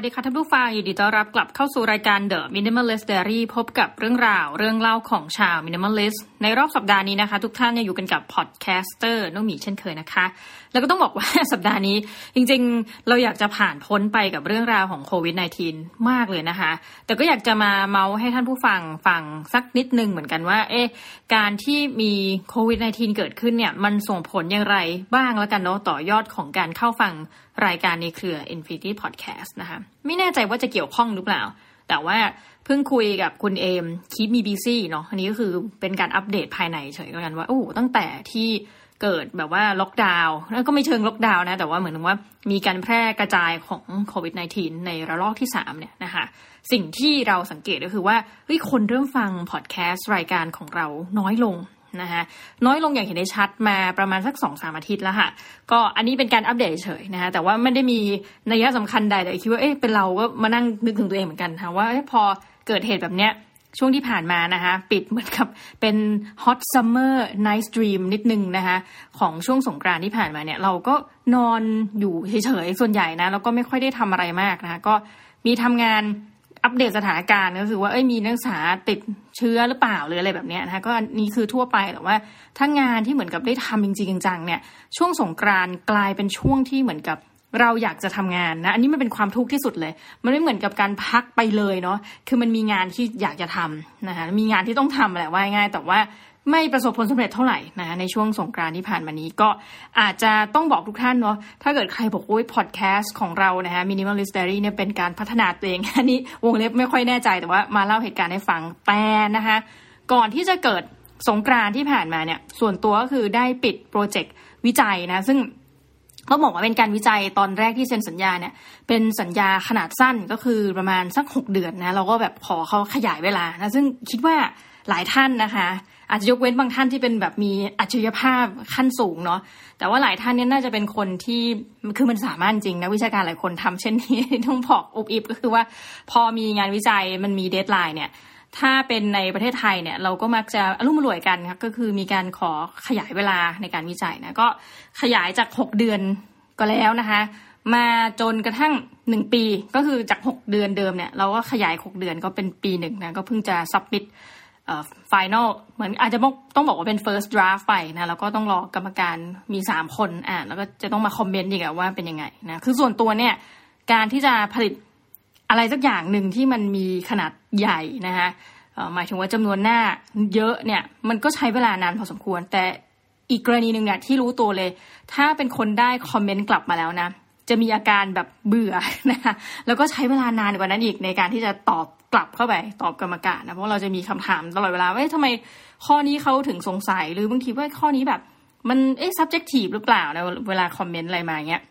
วัสดีค่ะท่านผู้ฟังยินดีต้อนรับกลับเข้าสู่รายการ The Minimalist Diary พบกับเรื่องราวเรื่องเล่าของชาว Minimalist ในรอบสัปดาห์นี้นะคะ ทุกท่านยังอยู่กันกับ podcaster น้องหมีเช่นเคยนะคะ แล้วก็ต้องบอกว่าสัปดาห์นี้จริงๆ เราอยากจะผ่านพ้นไปกับเรื่องราวของโควิด -19 มากเลยนะคะ แต่ก็อยากจะมาเมาส์ให้ท่านผู้ฟังฟังสักนิดนึงเหมือนกันว่า เอ๊ะการที่มีโควิด -19 เกิดขึ้นเนี่ยมันส่งผลอย่างไรบ้างแล้วกันเนาะต่อยอดของการเข้าฟังรายการในเครือ Infinity Podcast นะคะไม่แน่ใจว่าจะเกี่ยวข้องหรือเปล่า แต่ว่า เพิ่งคุยกับคุณเอมคีมีบีซี่เนาะอันนี้ก็คือเป็นการอัปเดตภายในเฉยกันว่าโอ้ตั้งแต่ที่เกิดแบบว่าล็อกดาวน์แล้วก็ไม่เชิงล็อกดาวน์นะ แต่ว่าเหมือนว่ามีการแพร่กระจายของโควิด -19 ในระลอกที่ 3 เนี่ยนะคะ สิ่งที่เราสังเกตก็คือว่าเฮ้ยคนเริ่มฟังพอดแคสต์รายการของเราน้อยลง นะคะน้อยลงอย่างเห็นได้ชัดมาประมาณสักสองสามอาทิตย์แล้วค่ะ ก็อันนี้เป็นการอัปเดตเฉยนะคะแต่ว่าไม่ได้มีนัยสำคัญใดแต่คิดว่าเอ๊ะเป็นเราก็มานั่งนึกถึงตัวเองเหมือนกันค่ะว่าพอเกิดเหตุแบบเนี้ยช่วงที่ผ่านมานะคะปิดเหมือนกับเป็น hot summer night dream นิดนึงนะคะของช่วงสงกรานที่ผ่านมาเนี่ย เราก็นอนอยู่เฉยๆ ส่วนใหญ่นะ แล้วก็ไม่ค่อยได้ทำอะไรมากนะคะก็มีทำงาน อัปเดตสถานการณ์ก็คือว่าเอ้ยมีนักศึกษาติดเชื้อหรือเปล่าหรืออะไรแบบนี้นะคะก็นี่คือทั่วไปแต่ว่าถ้างานที่เหมือนกับได้ทำจริงจังเนี่ยช่วงสงกรานกลายเป็นช่วงที่เหมือนกับเราอยากจะทำงานนะ อันนี้มันเป็นความทุกข์ที่สุดเลย มันไม่เหมือนกับการพักไปเลยเนาะคือมันมีงานที่อยากจะทำนะคะมีงานที่ต้องทำแหละว่าง่ายแต่ว่า ไม่ประสบผลสำเร็จเท่าไหร่นะในช่วงสงกรานที่ผ่านมานี้ก็อาจจะต้องบอกทุกท่านเนาะถ้าเกิดใครบอกโอ้ยพอดแคสต์ของเรานะคะ minimalist diary เนี่ยเป็นการพัฒนาตัวเองอันนี้วงเล็บไม่ค่อยแน่ใจแต่ว่ามาเล่าเหตุการณ์ให้ฟังแต่นะคะก่อนที่จะเกิดสงกรานที่ผ่านมาเนี่ยส่วนตัวก็คือได้ปิดโปรเจกต์วิจัยนะซึ่งเขาบอกว่าเป็นการวิจัยตอนแรกที่เซ็นสัญญาเนี่ยเป็นสัญญาขนาดสั้นก็คือประมาณสักหกเดือนนะเราก็แบบขอเขาขยายเวลานะซึ่งคิดว่าหลายท่านนะคะ อาจจะยกเว้นบางท่านที่เป็นแบบมีอัจฉริยภาพขั้นสูงเนาะแต่ว่าหลายท่านเนี่ยน่าจะเป็นคนที่คือมันสามารถจริงนักวิชาการหลายคนทำเช่นนี้ต้องพอกอุบอิบก็คือว่าพอมีงานวิจัยมันมี deadline เนี่ยถ้าเป็นในประเทศไทยเนี่ยเราก็มักจะอะลุ่มอล่วยกันครับก็คือมีการขอขยายเวลาในการวิจัยนะก็ขยายจากหกเดือนก็แล้วนะคะมาจนกระทั่งหนึ่งปีก็คือจากหกเดือนเดิมเนี่ยเราก็ขยายหกเดือนก็เป็นปีหนึ่งนะก็เพิ่งจะ submit final เหมือนอาจจะต้องบอกว่าเป็น first draft ไปนะแล้วก็ต้องรอกรรมการมีสามคนอ่านแล้วก็จะต้องมาคอมเมนต์อีกว่าเป็นยังไงนะคือส่วนตัวเนี่ยการที่จะผลิตอะไรสักอย่างหนึ่งที่มันมีขนาดใหญ่นะคะหมายถึงว่าจำนวนหน้าเยอะเนี่ยมันก็ใช้เวลานานพอสมควร แต่อีกกรณีหนึ่งเนี่ยที่รู้ตัวเลย ถ้าเป็นคนได้คอมเมนต์กลับมาแล้วนะจะมีอาการแบบเบื่อนะคะแล้วก็ใช้เวลานานกว่านั้นอีกในการที่จะตอบ กลับเข้าไปตอบกรรมการนะเพราะเราจะมีคำถามตลอดเวลาว่าทำไมข้อนี้เขาถึงสงสัยหรือบางทีว่าข้อนี้แบบ มันเอ๊ะ subjective หรือเปล่านะเวลา comment อะไรมาเงี้ย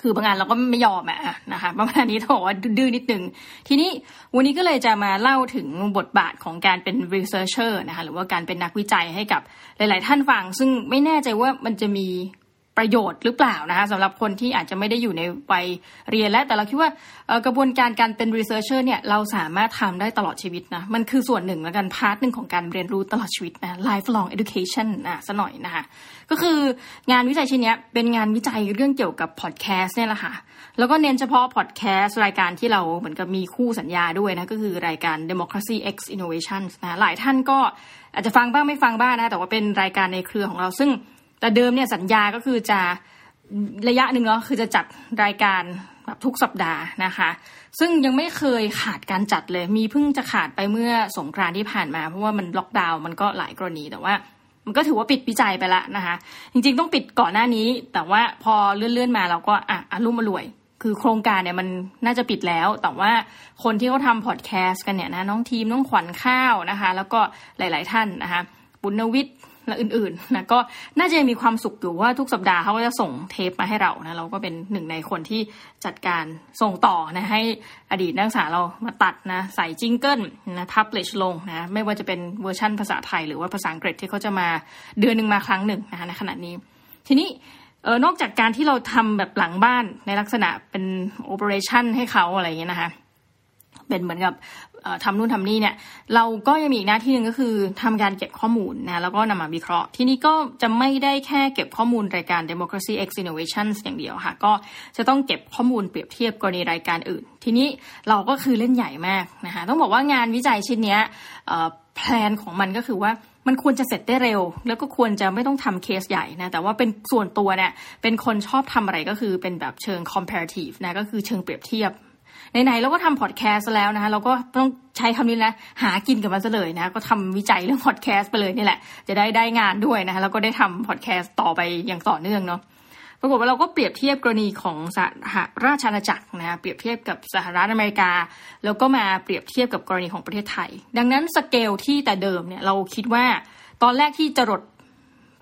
คือบางงานเราก็ไม่ยอมอะนะคะประมาณนี้ต้องบอกว่าดื้อนิดนึง ทีนี้วันนี้ก็เลยจะมาเล่าถึงบทบาทของการเป็น researcher นะคะหรือว่าการเป็นนักวิจัยให้กับหลาย ๆ ท่านฟัง ซึ่งไม่แน่ใจว่ามันจะมี ประโยชน์หรือเปล่านะคะสำหรับคนที่อาจจะไม่ได้อยู่ในวัยเรียนและแต่เราคิดว่ากระบวนการการเป็น researcher เนี่ยเราสามารถทำได้ตลอดชีวิตนะมันคือส่วนหนึ่งแล้วกัน part หนึ่งของการเรียนรู้ตลอดชีวิตนะ lifelong education นะสหน่อยนะคะก็คืองานวิจัยชิ้นนี้เป็นงานวิจัยเรื่องเกี่ยวกับพอดแคสต์เนี่ยแหละค่ะแล้วก็เน้นเฉพาะพอดแคสต์รายการที่เราเหมือนกับมีคู่สัญญาด้วยนะก็คือรายการ democracy x innovation นะหลายท่านก็อาจจะฟังบ้างไม่ฟังบ้างนะแต่ว่าเป็นรายการในเครือของเราซึ่ง แต่เดิมเนี่ยสัญญาก็คือจะระยะหนึ่งเนาะคือจะจัดรายการแบบทุกสัปดาห์นะคะ ซึ่งยังไม่เคยขาดการจัดเลย มีเพิ่งจะขาดไปเมื่อสงกรานต์ที่ผ่านมา เพราะว่ามันล็อกดาวน์มันก็หลายกรณีแต่ว่า มันก็ถือว่าปิดวิจัยไปละนะคะ จริงๆต้องปิดก่อนหน้านี้ แต่ว่าพอเลื่อนๆมาเราก็อะอารมณ์มารวย คือโครงการเนี่ยมันน่าจะปิดแล้ว แต่ว่าคนที่เขาทำพอดแคสต์กันเนี่ยนะน้องทีมน้องขวัญข้าวนะคะ แล้วก็หลาย ๆ ท่านนะคะ ปุณณวิทย์ และอื่นๆนะก็น่าจะมีความสุขอยู่ว่าทุกสัปดาห์เขาก็จะส่งเทปมาให้เรานะเราก็เป็นหนึ่งในคนที่จัดการส่งต่อนะให้อดีตนักศึกษาเรามาตัดนะใส่จิงเกิลนะพับเลชลงนะไม่ว่าจะเป็นเวอร์ชั่นภาษาไทย หรือว่าภาษาอังกฤษที่เขาจะมาเดือนหนึ่งมาครั้งหนึ่งนะในขณะนี้ ทีนี้เออนอกจากการที่เราทำแบบหลังบ้านในลักษณะเป็นโอเปอเรชั่นให้เขาอะไรอย่างเงี้ยนะคะ เป็นเหมือนกับทำนู่นทำนี่เนี่ย เราก็ยังมีอีกหน้าที่หนึ่งก็คือทำการเก็บข้อมูลนะแล้วก็นำมาวิเคราะห์ ที่นี้ก็จะไม่ได้แค่เก็บข้อมูลรายการ Democracy X Innovations อย่างเดียวค่ะ ก็จะต้องเก็บข้อมูลเปรียบเทียบกรณีรายการอื่น ทีนี้เราก็คือเล่นใหญ่มากนะคะต้องบอกว่างานวิจัยชิ้นนี้แพลนของมันก็คือว่ามันควรจะเสร็จได้เร็ว แล้วก็ควรจะไม่ต้องทำเคสใหญ่นะแต่ว่าเป็นส่วนตัวเนี่ยเป็นคนชอบทำอะไรก็คือเป็นแบบเชิง comparative นะก็คือเชิงเปรียบเทียบ ไหนๆเราก็ทำพอดแคสต์แล้วนะคะเราก็ต้องใช้คำนี้นะ หากินกับมันซะเลยนะก็ทำวิจัยเรื่องพอดแคสต์ไปเลยนี่แหละ จะได้ได้งานด้วยนะคะแล้วก็ได้ทำพอดแคสต์ต่อไปอย่างต่อเนื่องเนาะปรากฏว่าเราก็เปรียบเทียบกรณีของสหราชอาณาจักรนะคะเปรียบเทียบกับสหรัฐอเมริกา แล้วก็มาเปรียบเทียบกับกรณีของประเทศไทย ดังนั้นสเกลที่แต่เดิมเนี่ยเราคิดว่าตอนแรกที่จะจรด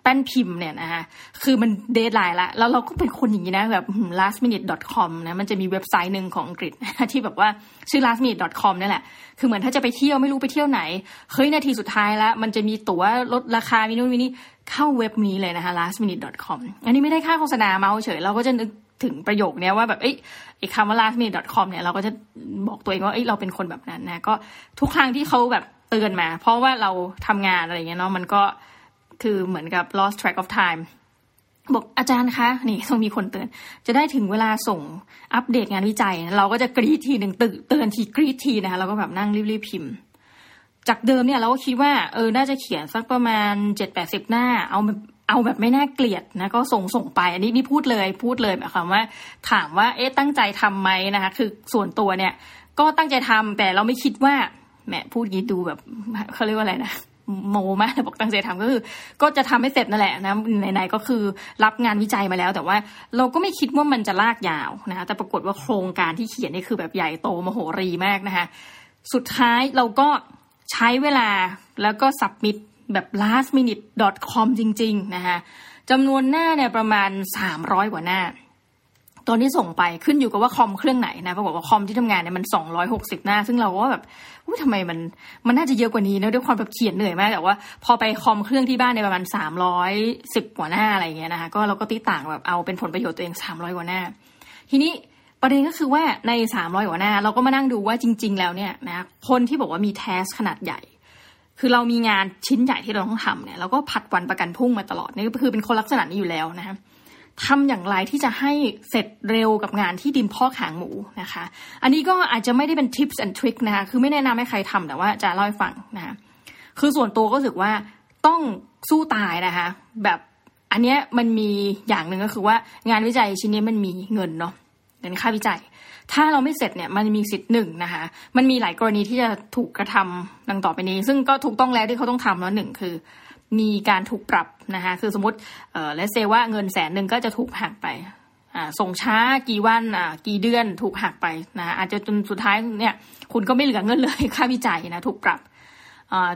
แป้นพิมพ์เนี่ยนะคะคือมัน deadline ละ แล้วเราก็เป็นคนอย่างนี้นะแบบ lastminute.com นะ มันจะมีเว็บไซต์หนึ่งของอังกฤษที่แบบว่าชื่อ lastminute.com นี่แหละ คือเหมือนถ้าจะไปเที่ยวไม่รู้ไปเที่ยวไหน เฮ้ย นาทีสุดท้ายแล้วมันจะมีตั๋วลดราคา มีนู่นมีนี่ เข้าเว็บนี้เลยนะคะ lastminute.com อันนี้ไม่ได้ค่าโฆษณาเมาเฉย เราก็จะนึกถึงประโยคนี้ว่าแบบ เอ้ยไอ้คำว่า lastminute.com เนี่ย เราก็จะบอกตัวเองว่า เอ้ย เราเป็นคนแบบนั้นนะ ก็ทุกครั้งที่เขาแบบเตือนมา เพราะว่าเราทำงานอะไรเงี้ยเนาะ มันก็ คือเหมือนกับ lost track of time บอกอาจารย์คะนี่ต้องมีคนเตือน จะได้ถึงเวลาส่งอัปเดตงานวิจัย เราก็จะกรีดทีหนึ่งตื่นเตือนทีกรีดทีนะคะเราก็แบบนั่งรีบๆพิมพ์ จากเดิมเนี่ยเราก็คิดว่าเออน่าจะเขียนสักประมาณเจ็ดแปดสิบหน้า เอาแบบเอาแบบไม่น่าเกลียดนะก็ส่งส่งไปอันนี้นี่พูดเลยพูดเลยหมายความว่าถามว่าเอ๊ะตั้งใจทํำไหมนะคะคือส่วนตัวเนี่ยก็ตั้งใจทำแต่เราไม่คิดว่าแหมพูดยี้ดูแบบเขาเรียกว่าอะไรนะ โมมากบอกตั้งใจทำก็คือ ก็จะทำให้เสร็จนั่นแหละนะไหนๆก็คือรับงานวิจัยมาแล้ว แต่ว่าเราก็ไม่คิดว่ามันจะลากยาวนะคะแต่ปรากฏว่าโครงการที่เขียนนี่คือแบบใหญ่โตมโหรีมากนะคะสุดท้ายเราก็ใช้เวลาแล้วก็สับมิดแบบ last minute com จริง ๆ นะคะจำนวนหน้าเนี่ยประมาณ 300 กว่าหน้า ตอนที่ส่งไปขึ้นอยู่กับว่าคอมเครื่องไหนนะปรากฏว่าคอมที่ทำงานเนี่ยมันสองร้อยหกสิบหน้า ซึ่งเราก็แบบอุ้ยทำไมมันมันน่าจะเยอะกว่านี้นะด้วยความแบบเขียนเหนื่อยมากแต่ว่า พอไปคอมเครื่องที่บ้านในประมาณสามร้อยสิบกว่าหน้าอะไรเงี้ยนะคะก็เราก็ตีต่างแบบเอาเป็นผลประโยชน์ตัวเองสามร้อยกว่าหน้า ทีนี้ประเด็นก็คือว่าในสามร้อยกว่าหน้า เราก็มานั่งดูว่าจริง ๆ แล้วเนี่ยนะคนที่บอกว่ามีแทสขนาดใหญ่คือเรามีงานชิ้นใหญ่ที่เราต้องทำเนี่ยเราก็ผัดวันประกันพุ่งมาตลอดนี่ก็คือเป็นคนลักษณะนี้อยู่แล้วนะคะ ทำอย่างไรที่จะให้เสร็จเร็วกับงานที่ดินพ่อขางหมูนะคะ อันนี้ก็อาจจะไม่ได้เป็น tips and trick นะคะคือไม่แนะนำให้ใครทำแต่ว่าจะเล่าให้ฟังนะคือส่วนตัวก็รู้สึกว่าต้องสู้ตายนะคะ แบบอันเนี้ยมันมีอย่างหนึ่งก็คือว่างานวิจัยชิ้นนี้มันมีเงินเนาะเงินค่าวิจัย ถ้าเราไม่เสร็จเนี่ยมันมีสิทธิ์หนึ่งนะคะ มันมีหลายกรณีที่จะถูกกระทำดังต่อไปนี้ ซึ่งก็ถูกต้องแล้วที่เขาต้องทำแล้วหนึ่งคือ มีการถูกปรับนะคะคือสมมติเอ่อและเซว่าเงินแสนหนึ่งก็จะถูกหักไปอ่าส่งช้ากี่วันอ่ากี่เดือนถูกหักไปนะอาจจะจนสุดท้ายเนี่ยคุณก็ไม่เหลือเงินเลยค่าวิจัยนะถูกปรับอ่า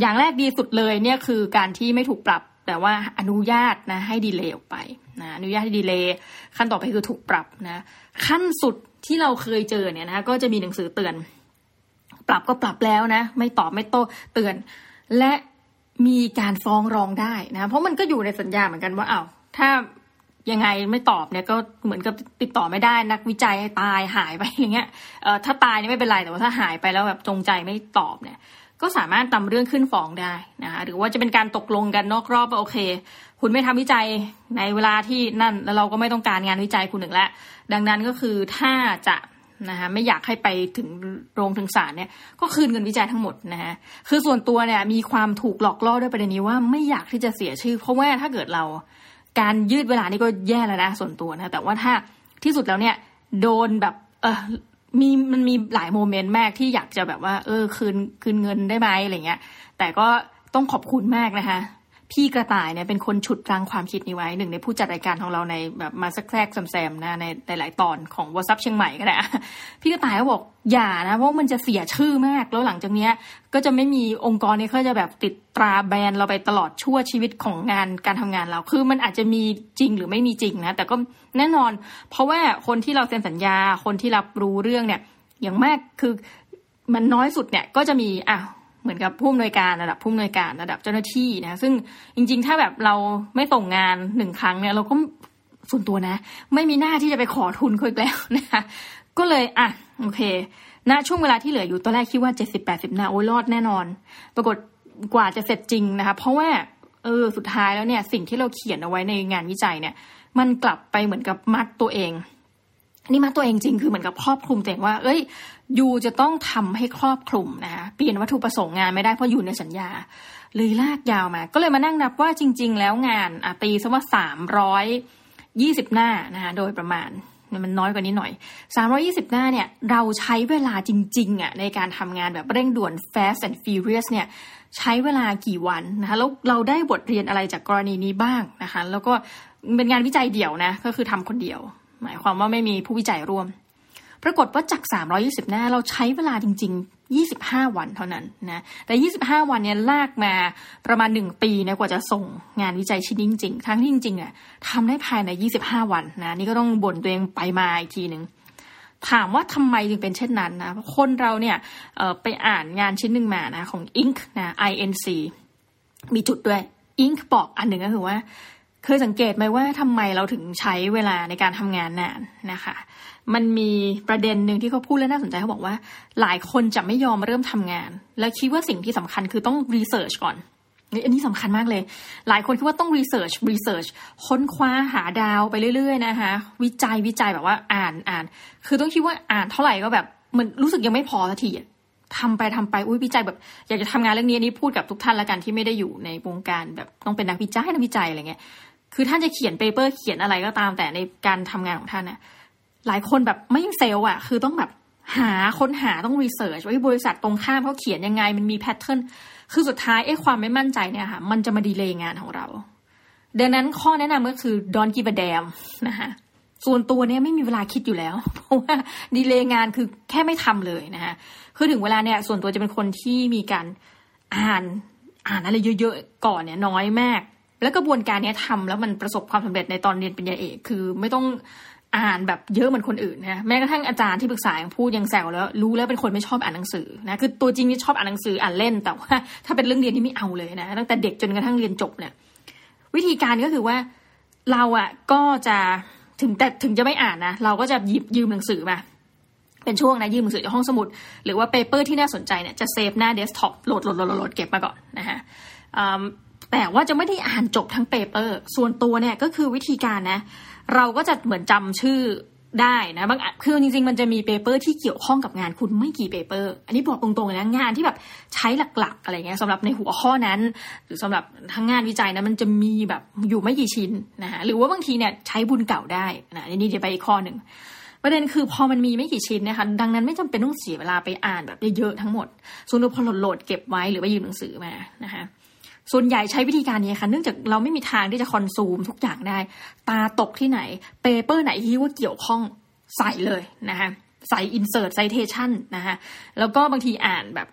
อย่างแรกดีสุดเลยเนี่ยคือการที่ไม่ถูกปรับแต่ว่าอนุญาตนะให้ดีเลย์ออกไปนะอนุญาตให้ดีเลย์ขั้นต่อไปคือถูกปรับนะขั้นสุดที่เราเคยเจอเนี่ยนะก็จะมีหนังสือเตือน ปรับก็ปรับแล้วนะ ไม่ตอบไม่โต้เตือน และ มีการฟ้องร้องได้นะ เพราะมันก็อยู่ในสัญญาเหมือนกันว่าอา้าวถ้ายังไงไม่ตอบเนี่ยก็เหมือนกับติดต่อไม่ได้นักวิจัยตายหายไปอย่างเงี้ยเอ่อถ้าตายนี่ไม่เป็นไรแต่ว่าถ้าหายไปแล้วแบบจงใจไม่ตอบเนี่ย ก็สามารถตำเรื่องขึ้นฟ้องได้นะคะหรือว่าจะเป็นการตกลงกันนอกรอบว่าโอเค คุณไม่ทำวิจัยในเวลาที่นั่นแล้วเราก็ไม่ต้องการงานวิจัยคุณหนึ่งล้วดังนั้นก็คือถ้าจะ นะคะไม่อยากให้ไปถึงโรงถึงศาลเนี่ยก็คืนเงินวิจัยทั้งหมดนะคะคือส่วนตัวเนี่ยมีความถูกหลอกล่อด้วยประเด็นนี้ว่าไม่อยากที่จะเสียชื่อ เพราะว่าถ้าเกิดเราการยืดเวลานี่ก็แย่แล้วนะส่วนตัวนะแต่ว่าถ้าที่สุดแล้วเนี่ยโดนแบบเออมีมันมีหลายโมเมนต์มากที่อยากจะแบบว่า เออคืนคืนเงินได้ไหมอะไรเงี้ยแต่ก็ต้องขอบคุณมากนะคะ พี่กระต่ายเนี่ยเป็นคนฉุดรังความคิดนี้ไว้ หนึ่งในผู้จัดรายการของเราในแบบมาสักแทรกแซมๆนะในในหลายตอนของวอซับเชียงใหม่ก็ได้พี่กระต่ายก็บอกอย่านะเพราะมันจะเสียชื่อมาก แล้วหลังจากเนี้ย ก็จะไม่มีองค์กรนี้เขาจะแบบติดตราแบรนด์เราไปตลอดชั่วชีวิตของงานการทำงานเรา คือมันอาจจะมีจริงหรือไม่มีจริงนะแต่ก็แน่นอน เพราะว่าคนที่เราเซ็นสัญญาคนที่รับรู้เรื่องเนี่ย อย่างมากคือมันน้อยสุดเนี่ยก็จะมีอะ เหมือนกับผู้อำนวยการระดับผู้อำนวยการระดับเจ้าหน้าที่นะซึ่งจริง ๆ ถ้าแบบเราไม่ส่งงานหนึ่งครั้งเนี่ยเราก็ส่วนตัวนะ ไม่มีหน้าที่จะไปขอทุนเขาอีกแล้วนะคะก็เลยอะโอเคณช่วงเวลาที่เหลืออยู่ตอนแรกคิดว่าเจ็ดสิบแปดสิบนาโอ้ยรอดแน่นอน ปรากฏกว่าจะเสร็จจริงนะคะ เพราะว่าเออสุดท้ายแล้วเนี่ยสิ่งที่เราเขียนเอาไว้ในงานวิจัยเนี่ย มันกลับไปเหมือนกับมัดตัวเอง นี่มัดตัวเองจริงคือเหมือนกับครอบคลุมตัวเองว่า เอ้ยยูจะต้องทำให้ครอบคลุมนะคะเปลี่ยนวัตถุประสงค์งานไม่ได้เพราะอยู่ในสัญญาเลยลากยาวมา ก็เลยมานั่งนับว่าจริง ๆ แล้วงานอตีซะว่าสามร้อยยี่สิบหน้านะคะโดยประมาณมันน้อยกว่านี้หน่อย 320 หน้าเนี่ย เราใช้เวลาจริงๆอะในการทำงานแบบเร่งด่วน fast and furious เนี่ย ใช้เวลากี่วันนะคะ แล้วเราได้บทเรียนอะไรจากกรณีนี้บ้างนะคะ แล้วก็เป็นงานวิจัยเดี่ยวนะ ก็คือทำคนเดียว หมายความว่าไม่มีผู้วิจัยร่วม ปรากฏว่าจาก 320 หน้าเราใช้เวลาจริง25 วันเท่านั้นนะแต่ 25 วันเนี่ยลากมาประมาณ 1 ปีนะกว่าจะส่งงานวิจัยชิ้นจริง ๆ ทั้งที่จริงๆอะทำได้ภายใน 25 วันนะนี่ก็ต้องบ่นตัวเองไปมาอีกทีหนึ่งถามว่าทำไมจึงเป็นเช่นนั้นนะคนเราเนี่ยไปอ่านงานชิ้นหนึ่งมานะของ Inc นะ INC มีจุดด้วย Inc บอกอันหนึ่งก็คือว่า เคยสังเกตไหมว่าทำไมเราถึงใช้เวลาในการทำงานนานนะคะ มันมีประเด็นหนึ่งที่เขาพูดแล้วน่าสนใจเขาบอกว่า หลายคนจะไม่ยอมเริ่มทำงาน แล้วคิดว่าสิ่งที่สำคัญคือต้อง research ก่อนอันนี้สำคัญมากเลย หลายคนคิดว่าต้อง research researchค้นคว้าหาดาวไปเรื่อย ๆ นะคะวิจัยวิจัยแบบว่าอ่านอ่าน คือต้องคิดว่าอ่านเท่าไหร่ก็แบบมันรู้สึกยังไม่พอสักที ทำไปทำไปอุ้ยวิจัยแบบ อยากจะทำงานเรื่องนี้อันนี้พูดกับทุกท่านละกันที่ไม่ได้อยู่ในวงการแบบต้องเป็นนักวิจัยนักวิจัยอะไรเงี้ยคือท่านจะเขียน paper เขียนอะไรก็ตาม แต่ในการทำงานของท่านน่ะหลายคนแบบไม่ sure อะ คือต้องแบบหาค้นหาต้อง research ว่าบริษัทตรงข้ามเขาเขียนยังไง มันมี patternคือสุดท้ายไอ้ความไม่มั่นใจเนี่ยค่ะ มันจะมาดีเลย์งานของเราดังนั้นข้อแนะนำก็คือ don't give a damn นะคะ ส่วนตัวเนี่ยไม่มีเวลาคิดอยู่แล้ว เพราะว่าดีเลย์งานคือแค่ไม่ทำเลยนะคะคือถึงเวลาเนี่ยส่วนตัวจะเป็นคนที่มีการอ่านอ่านอะไรเยอะๆก่อนเนี่ยน้อยมาก แล้วกระบวนการเนี้ยทำแล้วมันประสบความสำเร็จในตอนเรียนปริญญาเอกคือไม่ต้องอ่านแบบเยอะเหมือนคนอื่นนะแม้กระทั่งอาจารย์ที่ปรึกษายังพูดยังแซวแล้ว รู้แล้วเป็นคนไม่ชอบอ่านหนังสือนะคือตัวจริงนี่ชอบอ่านหนังสืออ่านเล่นแต่ว่าถ้าเป็นเรื่องเรียนที่ไม่เอาเลยนะตั้งแต่เด็กจนกระทั่งเรียนจบเนี่ยวิธีการก็คือว่าเราอะก็จะ ถึงแต่ถึงจะไม่อ่านนะ เราก็จะหยิบยืมหนังสือมา เป็นช่วงนะยืมหนังสือจากห้องสมุด หรือว่า paper ที่น่าสนใจเนี่ยจะ save หน้าเดสก์ท็อปโหลดโหลดโหลดโหลดเก็บมาก่อนนะฮะแต่ว่าจะไม่ได้อ่านจบทั้ง paper ส่วนตัวเนี่ยก็คือวิธีการนะ เราก็จะเหมือนจำชื่อ ได้นะบางคือจริง ๆ มันจะมี paper ที่เกี่ยวข้องกับงานคุณไม่กี่ paper อันนี้บอกตรงๆนะงานที่แบบใช้หลักๆ อะไรเงี้ยสำหรับในหัวข้อนั้น หรือสำหรับทั้งงานวิจัยนะมันจะมีแบบอยู่ไม่กี่ชิ้นนะคะหรือว่าบางทีเนี่ยใช้บุญเก่าได้นะนี่จะไปอีกข้อหนึ่งประเด็นคือพอมันมีไม่กี่ชิ้นนะคะดังนั้นไม่จำเป็นต้องเสียเวลาไปอ่านแบบเยอะๆทั้งหมดส่วนพอโหลดเก็บไว้หรือว่ายืมหนังสือมานะคะ ส่วนใหญ่ใช้วิธีการนี้ค่ะเนื่องจากเราไม่มีทางที่จะคอนซูมทุกอย่างได้ ตาตกที่ไหนเปเปอร์ไหนที่ว่าเกี่ยวข้องใส่เลยนะคะใส่ insert citation นะคะแล้วก็บางทีอ่านแบบ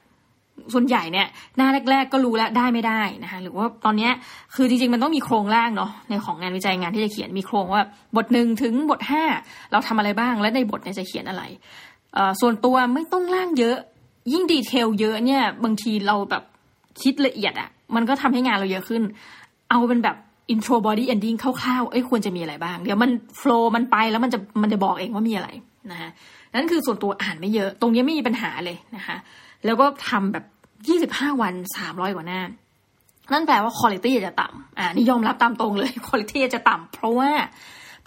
ส่วนใหญ่เนี่ยหน้าแรก ๆ ก็รู้แล้วได้ไม่ได้นะคะหรือว่าตอนนี้คือจริงๆมันต้องมีโครงร่างเนาะในของงานวิจัยงานที่จะเขียนมีโครงว่าบทหนึ่งถึงบทห้าเราทำอะไรบ้างและในบทเนี่ยจะเขียนอะไรส่วนตัวไม่ต้องร่างเยอะ ยิ่ง detail เยอะเนี่ยบางทีเราแบบคิดละเอียดอะ มันก็ทำให้งานเราเยอะขึ้น เอาเป็นแบบ intro body ending คร่าวๆเอ้ยควรจะมีอะไรบ้าง เดี๋ยวมัน flow มันไปแล้วมันจะมันจะบอกเองว่ามีอะไรนะคะนั่นคือส่วนตัวอ่านไม่เยอะ ตรงนี้ไม่มีปัญหาเลยนะคะ แล้วก็ทำแบบยี่สิบห้าวันสามร้อยกว่าหน้า นั่นแปลว่าคุณภาพจะต่ำอ่านี่ยอมรับตามตรงเลยคุณภาพจะต่ำเพราะว่า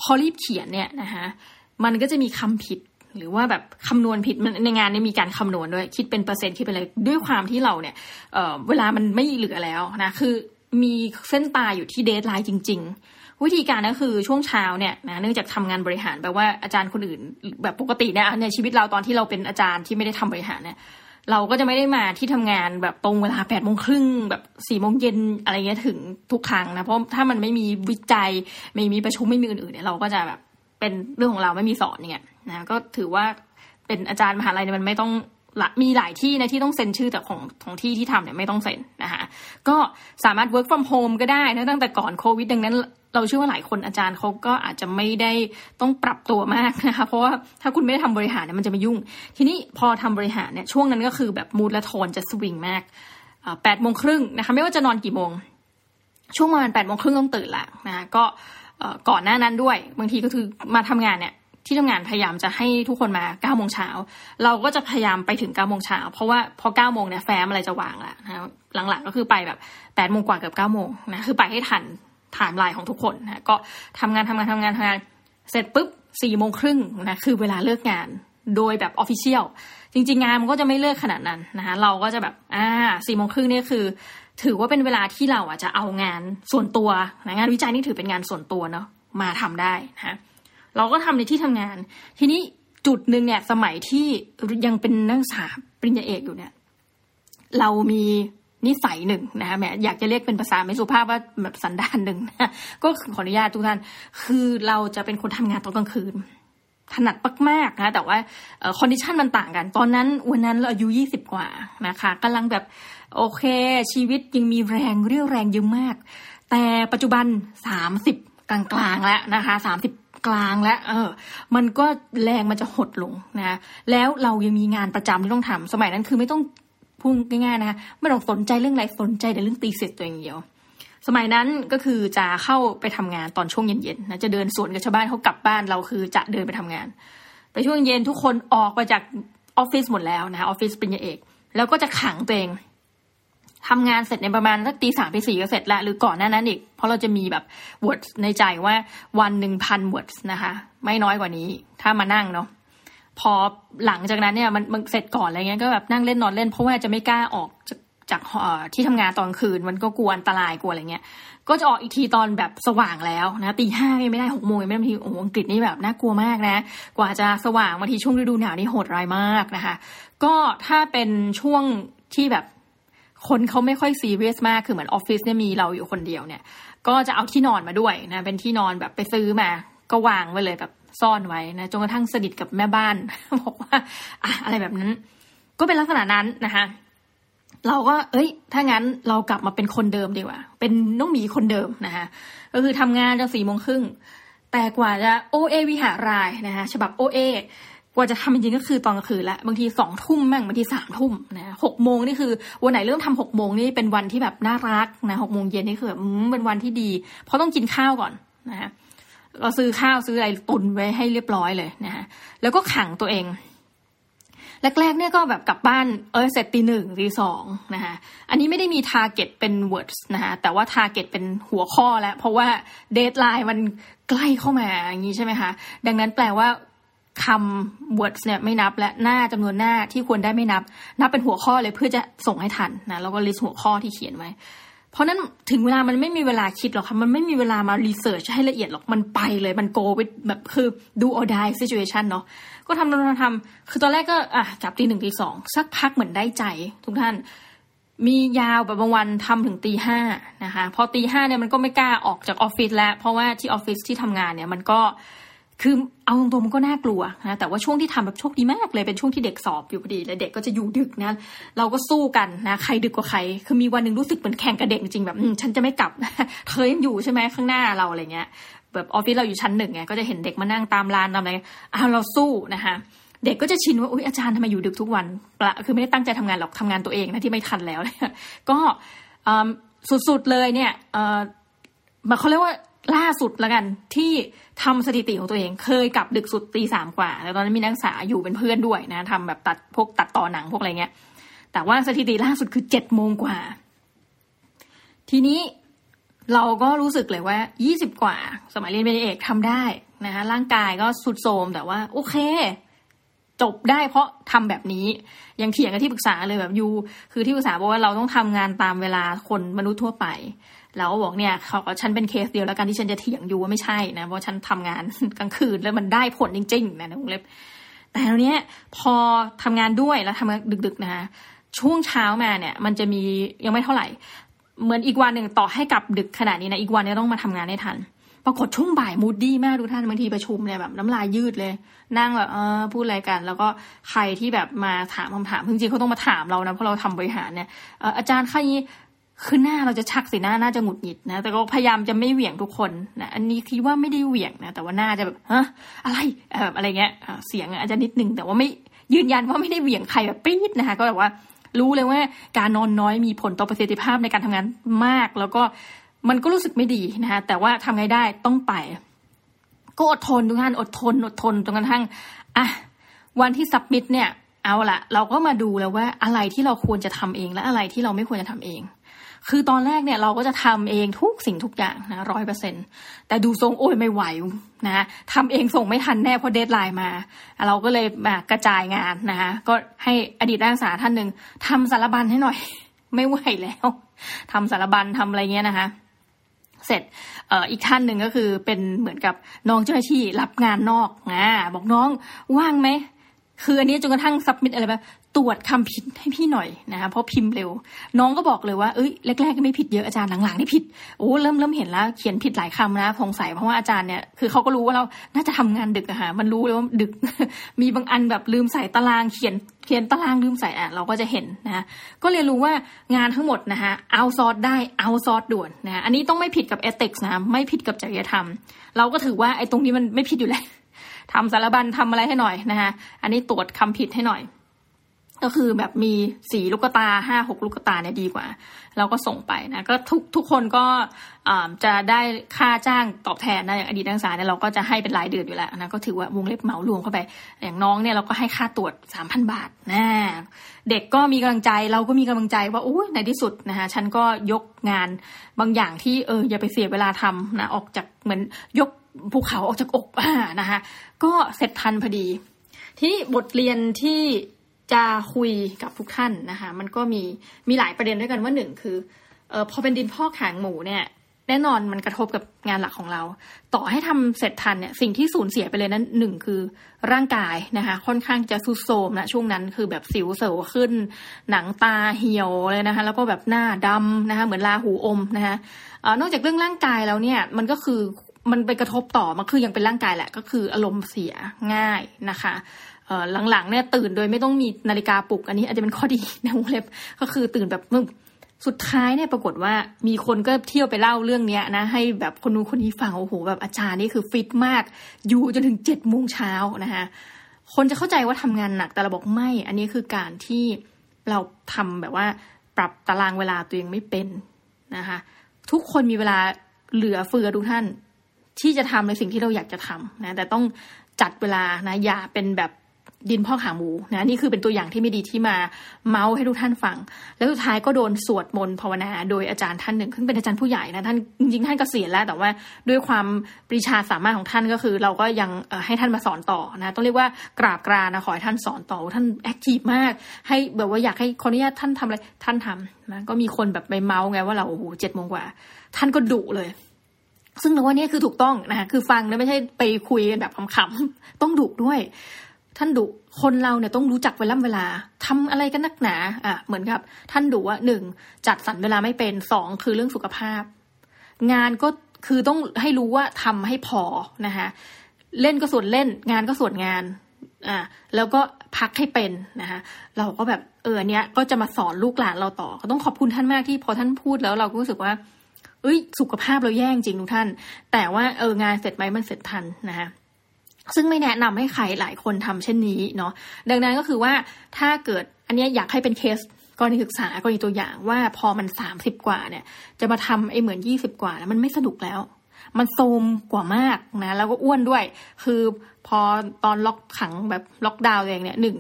พอรีบเขียนเนี่ยนะคะมันก็จะมีคำผิด หรือว่าแบบคำนวณผิดมันในงานนี้มีการคำนวณด้วย คิดเป็นเปอร์เซ็นต์คิดเป็นอะไรด้วยความที่เราเนี่ยเเวลามันไม่เหลือแล้วนะคือมีเส้นตายอยู่ที่เดทไลน์จริง ๆ วิธีการก็คือช่วงเช้าเนี่ยนะเนื่องจากทำงานบริหารแปลว่าอาจารย์คนอื่น แบบปกติเนี่ยในชีวิตเราตอนที่เราเป็นอาจารย์ที่ไม่ได้ทำบริหารเนี่ยเราก็จะไม่ได้มาที่ทำงานแบบตรงเวลาแปดโมงครึ่งแบบสี่โมงเย็นอะไรเงี้ยถึงทุกครั้งนะเพราะถ้ามันไม่มีวิจัยไม่มีประชุมไม่มีอื่นๆเนี่ยเราก็จะแบบเป็นเรื่องของเราไม่มีสอนเนี่ย นะก็ถือว่าเป็นอาจารย์มหาลัยเนี่ยมันไม่ต้องมีหลายที่นะที่ต้องเซ็นชื่อแต่ของของที่ที่ทำเนี่ยไม่ต้องเซ็นนะคะก็สามารถ work from home ก็ได้นะตั้งแต่ก่อนโควิด ดังนั้น เราเชื่อว่าหลายคนอาจารย์เขาก็อาจจะไม่ได้ต้องปรับตัวมากนะคะเพราะว่าถ้าคุณไม่ได้ทำบริหารเนี่ยมันจะไม่ยุ่ง ทีนี้พอทำบริหารเนี่ยช่วงนั้นก็คือแบบมูดและโทนจะสวิงมากแปดโมงครึ่งนะคะไม่ว่าจะนอนกี่โมง ช่วงประมาณแปดโมงครึ่งต้องตื่นละนะก็ก่อนหน้านั้นด้วยบางทีก็คือมาทำงานเนี่ย ที่ทำงานพยายามจะให้ทุกคนมาเก้าโมงเช้าเราก็จะพยายามไปถึงเก้าโมงเช้าเพราะว่าพอเก้าโมงเนี่ยแฟ้มอะไรจะวางละนะหลังๆก็คือไปแบบแปดโมงกว่าเกือบเก้าโมงนะคือไปให้ทันไทม์ไลน์ของทุกคนนะก็ทำงานทำงานทำงานทำงานเสร็จปุ๊บสี่โมงครึ่งนะคือเวลาเลิกงานโดยแบบ official จริง ๆ งานมันก็จะไม่เลิกขนาดนั้นนะคะเราก็จะแบบอ่าสี่โมงครึ่งนี่คือ ถือว่าเป็นเวลาที่เราอะจะเอางานส่วนตัวนะงานวิจัยนี่ถือเป็นงานส่วนตัวเนาะมาทำได้นะ เราก็ทำในที่ทำงาน ทีนี้จุดหนึ่งเนี่ยสมัยที่ยังเป็นนักศึกษาปริญญาเอกอยู่เนี่ย เรามีนิสัยหนึ่งนะคะแหมอยากจะเรียกเป็นภาษาไม่สุภาพว่าแบบสันดานหนึ่งนะก็ขออนุญาตทุกท่าน คือเราจะเป็นคนทำงานตอนกลางคืน ถนัดมากๆนะแต่ว่า condition มันต่างกัน ตอนนั้นวันนั้นเราอายุยี่สิบกว่านะคะกำลังแบบโอเค ชีวิตยังมีแรงเรี่ยวแรงเยอะมาก แต่ปัจจุบันสามสิบกลางๆแล้วนะคะสามสิบ กลางแล้วเออ มันก็แรงมันจะหดลงนะแล้วเรายังมีงานประจำที่ต้องทำสมัยนั้นคือไม่ต้องพูดง่ายๆนะคะไม่ต้องสนใจเรื่องอะไรสนใจแต่เรื่องตีเสร็จตัวเองเดียว สมัยนั้นก็คือจะเข้าไปทำงานตอนช่วงเย็นๆนะจะเดินสวนกับชาวบ้านเขากลับบ้านเราคือจะเดินไปทำงาน ไปช่วงเย็นทุกคนออกไปจากออฟฟิศหมดแล้วนะออฟฟิศเปริญญาเอก แล้วก็จะขังตัวเอง ทำงานเสร็จในประมาณสักตีสามตีสี่ก็เสร็จแล้วหรือก่อนหน้านั้นอีก เพราะเราจะมีแบบ words ในใจว่าวันหนึ่งพัน words นะคะ ไม่น้อยกว่านี้ ถ้ามานั่งเนาะพอหลังจากนั้นเนี่ยมันมันเสร็จก่อนอะไรเงี้ยก็แบบนั่งเล่นนอนเล่นเพราะว่าจะไม่กล้าออกจากจากที่ทำงานตอนคืน มันก็กลัวอันตรายกลัวอะไรเงี้ย ก็จะออกอีกทีตอนแบบสว่างแล้วนะตีห้าไม่ได้หกโมงไม่ได้บางทีโอ้อังกฤษนี่แบบน่ากลัวมากนะ กว่าจะสว่างบางทีช่วงฤดูหนาวนี่โหดร้ายมากนะคะ ก็ถ้าเป็นช่วงที่แบบ คนเขาไม่ค่อยซีเรียสมากคือเหมือนออฟฟิศเนี่ยมีเราอยู่คนเดียวเนี่ย ก็จะเอาที่นอนมาด้วยนะเป็นที่นอนแบบไปซื้อมา ก็วางไว้เลยแบบซ่อนไว้นะจนกระทั่งสนิทกับแม่บ้านบอกว่าอะอะไรแบบนั้น ก็เป็นลักษณะนั้นนะคะเราก็ เอ้ย ถ้างั้นเรากลับมาเป็นคนเดิมดีกว่า เป็นน้องหมีคนเดิมนะคะก็คือทำงานจะสี่โมงครึ่งแต่กว่าจะโอเอวิหารายนะคะฉบับโอเอ กว่าจะทำจริงก็คือตอนกลางคืนละบางทีสองทุ่มบ้างบางทีสามทุ่มนะหกโมงนี่คือวันไหนเริ่มทำหกโมงนี่เป็นวันที่แบบน่ารักนะหกโมงเย็นนี่คือเป็นวันที่ดี เพราะต้องกินข้าวก่อนนะฮะเราซื้อข้าวซื้ออะไรตุนไว้ให้เรียบร้อยเลยนะฮะแล้วก็ขังตัวเองแรกๆเนี่ยก็แบบกลับบ้านเออเสร็จตีหนึ่งตีสองนะคะอันนี้ไม่ได้มี target เป็น words นะคะแต่ว่า target เป็นหัวข้อแล้ว เพราะว่า deadline มันใกล้เข้ามาอย่างนี้ใช่ไหมคะ ดังนั้นแปลว่า คำ words เนี่ยไม่นับและหน้าจำนวนหน้าที่ควรได้ไม่นับ นับเป็นหัวข้อเลยเพื่อจะส่งให้ทันนะแล้วก็ list หัวข้อที่เขียนไว้ เพราะนั้นถึงเวลามันไม่มีเวลาคิดหรอกค่ะมันไม่มีเวลามารีเสิร์ชให้ละเอียดหรอกมันไปเลยมันโกไปแบบคือดู or die situation เนาะก็ทำทำทำคือตอนแรกก็อะจับตีหนึ่งตีสองสักพักเหมือนได้ใจ ทุกท่านมียาวแบบบางวันทำถึงตีห้านะคะ พอตีห้าเนี่ยมันก็ไม่กล้าออกจากออฟฟิศแล้ว เพราะว่าที่ออฟฟิศที่ทำงานเนี่ยมันก็ คือเอาตรงๆมันก็น่ากลัวนะแต่ว่าช่วงที่ทำแบบโชคดีมากเลยเป็นช่วงที่เด็กสอบอยู่พอดีแล้วเด็กก็จะอยู่ดึกนะเราก็สู้กันนะใครดึกกว่าใคร คือมีวันหนึ่งรู้สึกเหมือนแข่งกับเด็กจริงแบบฉันจะไม่กลับเธอยังอยู่ใช่ไหมข้างหน้าเราอะไรเงี้ยแบบออฟฟิศเราอยู่ชั้นหนึ่งไงก็จะเห็นเด็กมานั่งตามลานตามอะไรอ้าวเราสู้นะคะเด็กก็จะชินว่าอุ้ยอาจารย์ทำไมอยู่ดึกทุกวันปละคือไม่ได้ตั้งใจทำงานหรอกทำงานตัวเองนะที่ไม่ทันแล้วก็สุดๆเลยเนี่ยมาเขาเรียกว่า ล่าสุดละกันที่ทำสถิติของตัวเอง เคยกลับดึกสุดตีสามกว่าแล้วตอนนั้นมีนักศึกษาอยู่เป็นเพื่อนด้วยนะทำแบบตัดพวกตัดต่อหนังพวกอะไรเงี้ย แต่ว่าสถิติล่าสุดคือเจ็ดโมงกว่า ทีนี้เราก็รู้สึกเลยว่ายี่สิบกว่า สมัยเรียนเป็นเอกทำได้นะคะร่างกายก็สุดโทมแต่ว่าโอเค จบได้เพราะทำแบบนี้ ยังเถียงกับที่ปรึกษาเลยแบบยูคือที่ปรึกษาบอกว่าเราต้องทำงานตามเวลาคนมนุษย์ทั่วไป แล้วบอกเนี่ยเขาฉันเป็นเคสเดียวแล้วกันที่ฉันจะเถียงอยู่ว่าไม่ใช่นะเพราะฉันทำงานกลางคืนแล้วมันได้ผลจริง ๆ นะนงเล็บ แต่ตอนนี้พอทำงานด้วยแล้วทำงานดึกๆนะคะช่วงเช้ามาเนี่ย มันจะมียังไม่เท่าไหร่ เหมือนอีกวันหนึ่งต่อให้กลับดึกขนาดนี้นะอีกวันนี้ต้องมาทำงานให้ทันปรากฏช่วงบ่ายมูดดี้มากทุกท่านบางทีประชุมเนี่ยแบบน้ำลายยืดเลย นั่งแบบเออพูดอะไรกัน แล้วก็ใครที่แบบมาถามคำถามจริงๆเขาต้องมาถามเรานะเพราะเราทำบริหารเนี่ยอาจารย์ค่นี้ คือหน้าเราจะชักสีหน้าน่าจะหงุดหงิดนะ แต่ก็พยายามจะไม่เหวี่ยงทุกคนนะอันนี้คิดว่าไม่ได้เหวี่ยงนะ แต่ว่าหน้าจะแบบฮะอะไรแบบอะไรเงี้ยเสียงอาจจะนิดนึงแต่ว่าไม่ยืนยันว่าไม่ได้เหวี่ยงใครแบบปี๊ดนะคะ ก็แบบว่ารู้เลยว่าการนอนน้อยมีผลต่อประสิทธิภาพในการทำงานมาก แล้วก็มันก็รู้สึกไม่ดีนะคะแต่ว่าทำไงได้ต้องไป ก็อดทนทุกท่านอดทนอดทนจนกระทั่งอะวันที่ submit เนี่ย เอาละเราก็มาดูแล้วว่าอะไรที่เราควรจะทำเองและอะไรที่เราไม่ควรจะทำเอง คือตอนแรกเนี่ยเราก็จะทำเองทุกสิ่งทุกอย่างนะร้อยเปอร์เซ็นแต่ดูทรงโอ้ยไม่ไหวนะทำเองส่งไม่ทันแน่เพราะ deadline มา เราก็เลยมากระจายงานนะคะก็ให้อดีตนักศึกษาท่านหนึ่งทำสารบัญให้หน่อย ไม่ไหวแล้วทำสารบัญทำอะไรเงี้ยนะคะเสร็จออีกท่านหนึ่งก็คือเป็นเหมือนกับน้องเจ้าหน้าที่รับงานนอกอ่าบอกน้องว่างไหม คืออันนี้จนกระทั่งซับมิดอะไรแบบตรวจคำผิดให้พี่หน่อยนะคะเพราะพิมพ์เร็ว น้องก็บอกเลยว่าเอ้ยแรกๆก็ไม่ผิดเยอะอาจารย์หลังๆนี่ผิดโอ้เริ่มเริ่มเห็นแล้วเขียนผิดหลายคำนะสงสัยเพราะว่าอาจารย์เนี่ยคือเขาก็รู้ว่าเราน่าจะทำงานดึกอะค่ะมันรู้เลยว่าดึก มีบางอันแบบลืมใส่ตารางเขียนเขียนตารางลืมใส่อะเราก็จะเห็นนะคะก็เรียนรู้ว่างานทั้งหมดนะคะเอาซอร์ได้เอาซอร์ด่วนนะอันนี้ต้องไม่ผิดกับเอติกส์นะไม่ผิดกับจริยธรรม เราก็ถือว่าไอ้ตรงนี้มันไม่ผิดอยู่แล้ว ทำสารบัญทำอะไรให้หน่อยนะคะอันนี้ตรวจคำผิดให้หน่อย ก็คือแบบมีสี่ลูกตาห้าหกลูกตาเนี่ยดีกว่า เราก็ส่งไปนะก็ทุกทุกคนก็จะได้ค่าจ้างตอบแทนนะอย่างอดีตนักศึกษาเนี่ยเราก็จะให้เป็นรายเดือนอยู่แล้วนะก็ถือว่าวงเล็บเหมารวมเข้าไป อย่างน้องเนี่ยเราก็ให้ค่าตรวจสามพันบาทนะเด็กก็มีกำลังใจเราก็มีกำลังใจว่าโอ้ยในที่สุดนะคะฉันก็ยกงานบางอย่างที่เอออย่าไปเสียเวลาทำนะออกจากเหมือนยก ภูเขาออกจากอกอ่านะคะก็เสร็จทันพอดี ที่บทเรียนที่จะคุยกับทุกท่านนะคะมันก็มีมีหลายประเด็นด้วยกันว่าหนึ่งคือเออพอเป็นดินพอกหางหมูเนี่ยแน่นอนมันกระทบกับงานหลักของเรา ต่อให้ทำเสร็จทันเนี่ยสิ่งที่สูญเสียไปเลยนั้นหนึ่งคือร่างกายนะคะค่อนข้างจะสุดโทมนะช่วงนั้นคือแบบสิวเสวขึ้น หนังตาเหี่ยวเลยนะคะแล้วก็แบบหน้าดำนะคะเหมือนลาหูอมนะคะนอกจากเรื่องร่างกายแล้วเนี่ยมันก็คือ มันไปกระทบต่อมันคือยังเป็นร่างกายแหละ ก็คืออารมณ์เสียง่ายนะคะหลังๆเนี่ยตื่นโดยไม่ต้องมีนาฬิกาปลุก อันนี้อาจจะเป็นข้อดีในวงเล็บก็คือตื่นแบบมึงสุดท้ายเนี่ยปรากฏว่ามีคนก็เที่ยวไปเล่าเรื่องเนี้ยนะ ให้แบบคนนู้นคนนี้ฟังโอ้โหแบบอาจารย์นี่คือฟิตมาก อยู่จนถึงเจ็ดโมงเช้านะคะคนจะเข้าใจว่าทำงานหนักแต่เราบอกไม่ อันนี้คือการที่เราทำแบบว่าปรับตารางเวลาตัวเองไม่เป็นนะคะ ทุกคนมีเวลาเหลือเฟือทุกท่าน ที่จะทำในสิ่งที่เราอยากจะทำนะแต่ต้องจัดเวลานะอย่าเป็นแบบดินพ่อขาหมูนะนี่คือเป็นตัวอย่างที่ไม่ดีที่มาเมาส์ให้ทุกท่านฟัง แล้วสุดท้ายก็โดนสวดมนต์ภาวนา โดยอาจารย์ท่านหนึ่งซึ่งเป็นอาจารย์ผู้ใหญ่นะท่านจริงๆท่านกเกษียณแล้ว แต่ว่าด้วยความปรีชาสามารถของท่านก็คือ เราก็ยังให้ท่านมาสอนต่อนะต้องเรียกว่ากราบกรานะขอให้ท่านสอนต่อท่านแอคทีฟมาก ให้แบบว่าอยากให้คนนี้ท่านทำอะไรท่านทำนะก็มีคนแบบไปเมาส์ไงว่าเราโอ้โหเจ็ดโมงกว่า ท่านก็ดุเลย ซึ่งเราว่านี่คือถูกต้องนะคะคือฟังนะไม่ใช่ไปคุยกันแบบขำๆต้องดุด้วย ท่านดุคนเราเนี่ยต้องรู้จักเวลาเวลาทำอะไรกันนักหนา อะเหมือนกับ ท่านดุว่าหนึ่งจัดสรรเวลาไม่เป็นสองคือเรื่องสุขภาพ งานก็คือต้องให้รู้ว่าทำให้พอนะคะเล่นก็ส่วนเล่น งานก็ส่วนงานอ่าแล้วก็พักให้เป็นนะคะเราก็แบบเออเนี้ยก็จะมาสอนลูกหลานเราต่อ ก็ต้องขอบคุณท่านมากที่พอท่านพูดแล้วเราก็รู้สึกว่า เอ้ย สุขภาพเราแย่จริงทุกท่าน แต่ว่าเอองานเสร็จไหมมันเสร็จทันนะคะซึ่งไม่แนะนำให้ใครหลายคนทำเช่นนี้เนาะดังนั้นก็คือว่าถ้าเกิดอันนี้อยากให้เป็นเคสกรณีศึกษากรณีตัวอย่างว่าพอมันสามสิบกว่าเนี่ย จะมาทำไอ้เหมือนยี่สิบกว่าแล้วมันไม่สนุกแล้ว มันโทมกว่ามากนะแล้วก็อ้วนด้วย คือพอตอนล็อกขังแบบล็อกดาวน์เองเนี่ยหนึ่ง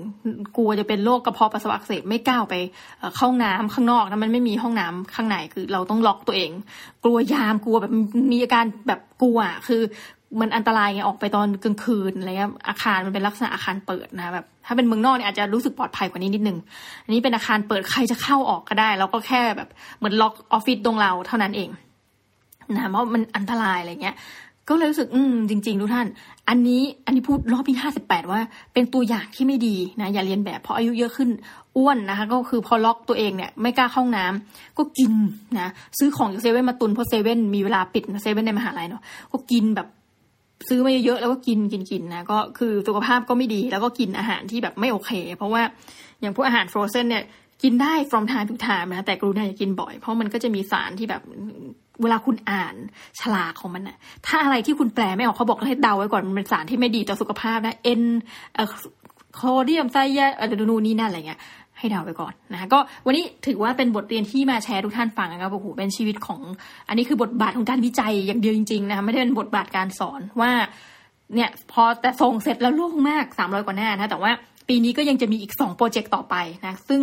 กลัวจะเป็นโรคกระเพาะปัสสาวะอักเสบไม่กล้าไปเข้าห้องน้ำข้างนอกนะมันไม่มีห้องน้ำข้างในคือเราต้องล็อกตัวเอง กลัวยามกลัวแบบมีอาการแบบกลัวคือมันอันตรายไงออกไปตอนกลางคืนอะไรเงี้ยอาคารมันเป็นลักษณะอาคารเปิดนะแบบถ้าเป็นเมืองนอกเนี่ยอาจจะรู้สึกปลอดภัยกว่านี้นิดนึงอันนี้เป็นอาคารเปิดใครจะเข้าออกก็ได้ แล้วก็แค่แบบเหมือนล็อกออฟฟิศตรงเราเท่านั้นเอง นะเพราะมันอันตรายอะไรเงี้ยก็เลยรู้สึกอืมจริง ๆ ทุกท่าน อันนี้อันนี้พูดรอบที่ห้าสิบแปดว่า เป็นตัวอย่างที่ไม่ดีนะอย่าเรียนแบบเพราะอายุเยอะขึ้นอ้วนนะคะ ก็คือพอล็อกตัวเองเนี่ยไม่กล้าเข้าห้องน้ำก็กินนะซื้อของจากเซเว่นมาตุนเพราะเซเว่นมีเวลาปิดนะเซเว่นในมหาลัยเนาะก็กินแบบซื้อมาเยอะๆแล้วก็กินกินกินนะก็คือสุขภาพก็ไม่ดีแล้วก็กินอาหารที่แบบไม่โอเค เพราะว่าอย่างพวกอาหาร frozen เนี่ย กินได้ from time to time นะแต่กรุณาอย่ากินบ่อย เพราะมันก็จะมีสารที่แบบเวลาคุณอ่านฉลากของมันนะถ้าอะไรที่คุณแปลไม่ออกเขาบอกให้เดาไว้ก่อนมันเป็นสารที่ไม่ดีต่อสุขภาพนะเอ็นโซเดียมไซยาอะดนูนี่นั่นอะไรเงี้ยให้เดาไว้ก่อนนะก็วันนี้ถือว่าเป็นบทเรียนที่มาแชร์ทุกท่านฟังนะครับโอ้โหเป็นชีวิตของ อันนี้คือบทบาทของการวิจัยอย่างเดียวจริงๆนะคะไม่ได้เป็นบทบาทการสอนว่าเนี่ยพอแต่ส่งเสร็จแล้วล่วงมากสามร้อยกว่าหน้านะแต่ว่า ปีนี้ก็ยังจะมีอีกสองโปรเจกต์ต่อไปนะ ซึ่ง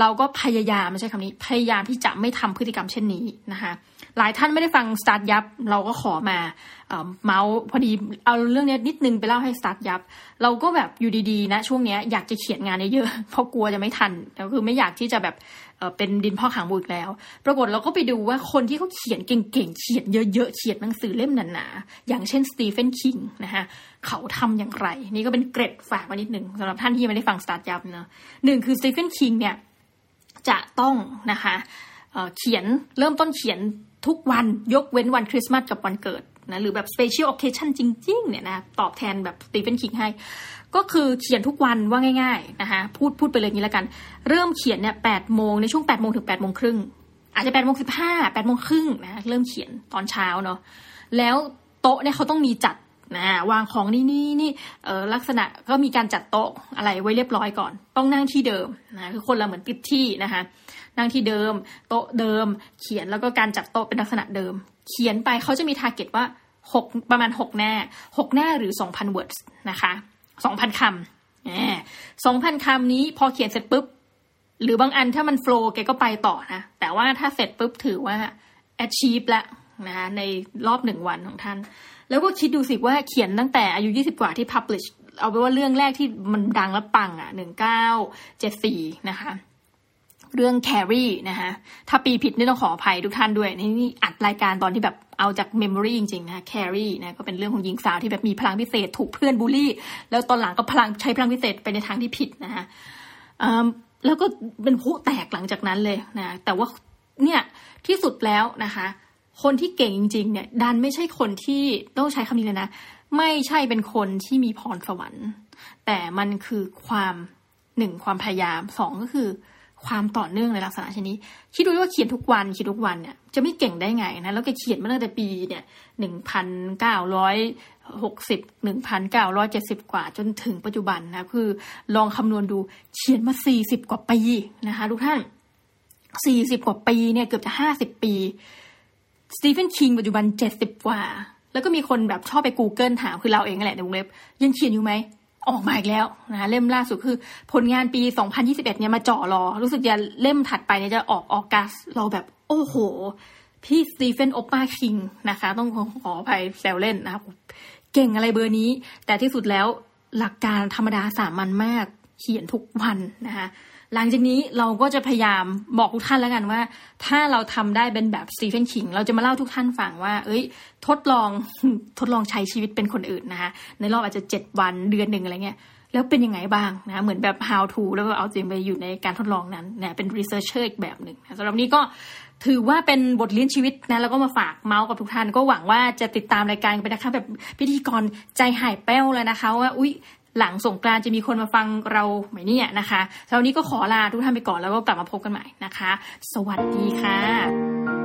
เราก็พยายามไม่ใช่คำนี้ พยายามที่จะไม่ทำพฤติกรรมเช่นนี้นะคะ หลายท่านไม่ได้ฟังสตาร์ทยับ เราก็ขอมาเมาส์พอดีเอาเรื่องนี้นิดนึงไปเล่าให้สตาร์ทยับ เราก็แบบอยู่ดีๆนะ ช่วงนี้อยากจะเขียนงานเยอะเพราะกลัวจะไม่ทันก็คือไม่อยากที่จะแบบ เป็นดินพอกหางหมูแล้ว ปรากฏเราก็ไปดูว่าคนที่เขาเขียนเก่งๆ เขียนเยอะๆ เขียนหนังสือเล่มหนาๆ อย่างเช่น Stephen King นะคะเขาทำอย่างไร นี่ก็เป็นเกร็ดฝากมานิดหนึ่งสำหรับท่านที่ยังไม่ได้ฟังสตาร์ทยับเนาะหนึ่งคือ Stephen King เนี่ยจะต้องนะคะเขียนเริ่มต้นเขียนทุกวันยกเว้นวันคริสต์มาสกับวันเกิดนะหรือแบบ special occasion จริง ๆ เนี่ยนะตอบแทนแบบสตีเฟนคิงให้ ก็คือเขียนทุกวันว่าง่ายๆนะคะพูดพูดไปเลยนี้แล้วกัน เริ่มเขียนเนี่ยแปดโมงในช่วงแปดโมงถึงแปดโมงครึ่งอาจจะแปดโมงสิบห้าแปดโมงครึ่งนะเริ่มเขียนตอนเช้าเนาะแล้วโต๊ะเนี่ยเขาต้องมีจัดนะวางของนี่นี่นี่เออลักษณะก็มีการจัดโต๊ะอะไรไว้เรียบร้อยก่อน ต้องนั่งที่เดิมนะคือคนเราเหมือนติดที่นะคะนั่งที่เดิม โต๊ะเดิม เขียนแล้วก็การจัดโต๊ะเป็นลักษณะเดิม เขียนไปเขาจะมีทาร์เก็ตว่าหกประมาณหกหน้าหกหน้าหรือสองพัน words นะคะ สองพันคำสองพันคำนี้พอเขียนเสร็จปุ๊บ หรือบางอันถ้ามันโฟล์แกก็ไปต่อนะ แต่ว่าถ้าเสร็จปุ๊บถือว่า achieve ละนะคะในรอบหนึ่งวันของท่าน แล้วก็คิดดูสิว่าเขียนตั้งแต่อายุยี่สิบกว่าที่ publish เอาไปว่าเรื่องแรกที่มันดังและปังอะหนึ่งเก้าเจ็ดสี่นะคะ เรื่อง Carrie นะคะถ้าปีผิดนี่ต้องขออภัยทุกท่านด้วยนี่อัดรายการตอนที่แบบ เอาจาก memory จริงๆนะ Carrie นะก็เป็นเรื่องของหญิงสาวที่แบบมีพลังพิเศษถูกเพื่อนบูลลี่ แล้วตอนหลังก็พลังใช้พลังพิเศษไปในทางที่ผิดนะคะแล้วก็เป็นพลุแตกหลังจากนั้นเลยนะแต่ว่าเนี่ยที่สุดแล้วนะคะ คนที่เก่งจริง ๆ เนี่ย ดันไม่ใช่คนที่ต้องใช้คำนี้เลยนะ ไม่ใช่เป็นคนที่มีพรสวรรค์ แต่มันคือความหนึ่งความพยายามสองก็คือ ความต่อเนื่องในลักษณะชนิดคิดดูว่าเขียนทุกวันเขียนทุกวันเนี่ยจะไม่เก่งได้ไงนะแล้วแกเขียนมาตั้งแต่ปีเนี่ยหนึ่งพันเก้าร้อยหกสิบหนึ่งพันเก้าร้อยเจ็ดสิบกว่าจนถึงปัจจุบันนะคือลองคำนวณดูเขียนมาสี่สิบกว่าปีนะคะทุกท่านสี่สิบกว่าปีเนี่ยเกือบจะห้าสิบปีสตีเฟนคิงปัจจุบันเจ็ดสิบกว่า แล้วก็มีคนแบบชอบไป Google ถามคือเราเองแหละในวงเล็บยังเขียนอยู่ไหม ออกมาอีกแล้วนะเล่มล่าสุดคือ ผลงานปี 2021 เนี่ยมาจ่อรอ รู้สึกจะเล่มถัดไปเนี่ยจะออก August เราแบบ โอ้โห พี่ Stephen โอปปา King นะคะ ต้องขออภัยแซวเล่นนะครับเก่งอะไรเบอร์นี้ แต่ที่สุดแล้วหลักการธรรมดาสามัญมากเขียนทุกวันนะคะ หลังจากนี้เราก็จะพยายามบอกทุกท่านแล้วกันว่า ถ้าเราทำได้เป็นแบบสตีเฟนคิงเราจะมาเล่าทุกท่านฟังว่า เอ้ย ทดลองทดลองใช้ชีวิตเป็นคนอื่นนะคะในรอบอาจจะเจ็ดวันเดือนหนึ่งอะไรเงี้ยแล้วเป็นยังไงบ้างนะเหมือนแบบ how to แล้วก็เอาจริงไปอยู่ในการทดลองนั้นนะเป็น researcher อีกแบบหนึ่งสำหรับนี้ก็ถือว่าเป็นบทเรียนชีวิตนะแล้วก็มาฝากเมาส์กับทุกท่านก็หวังว่าจะติดตามรายการไปนะคะแบบพิธีกรใจหายแป้วเลยนะคะ ว่าอุ๊ย หลังสงกรานจะมีคนมาฟังเราไหมเนี่ยนะคะเช้านี้ก็ขอลาทุกท่านไปก่อนแล้วก็กลับมาพบกันใหม่นะคะ สวัสดีค่ะ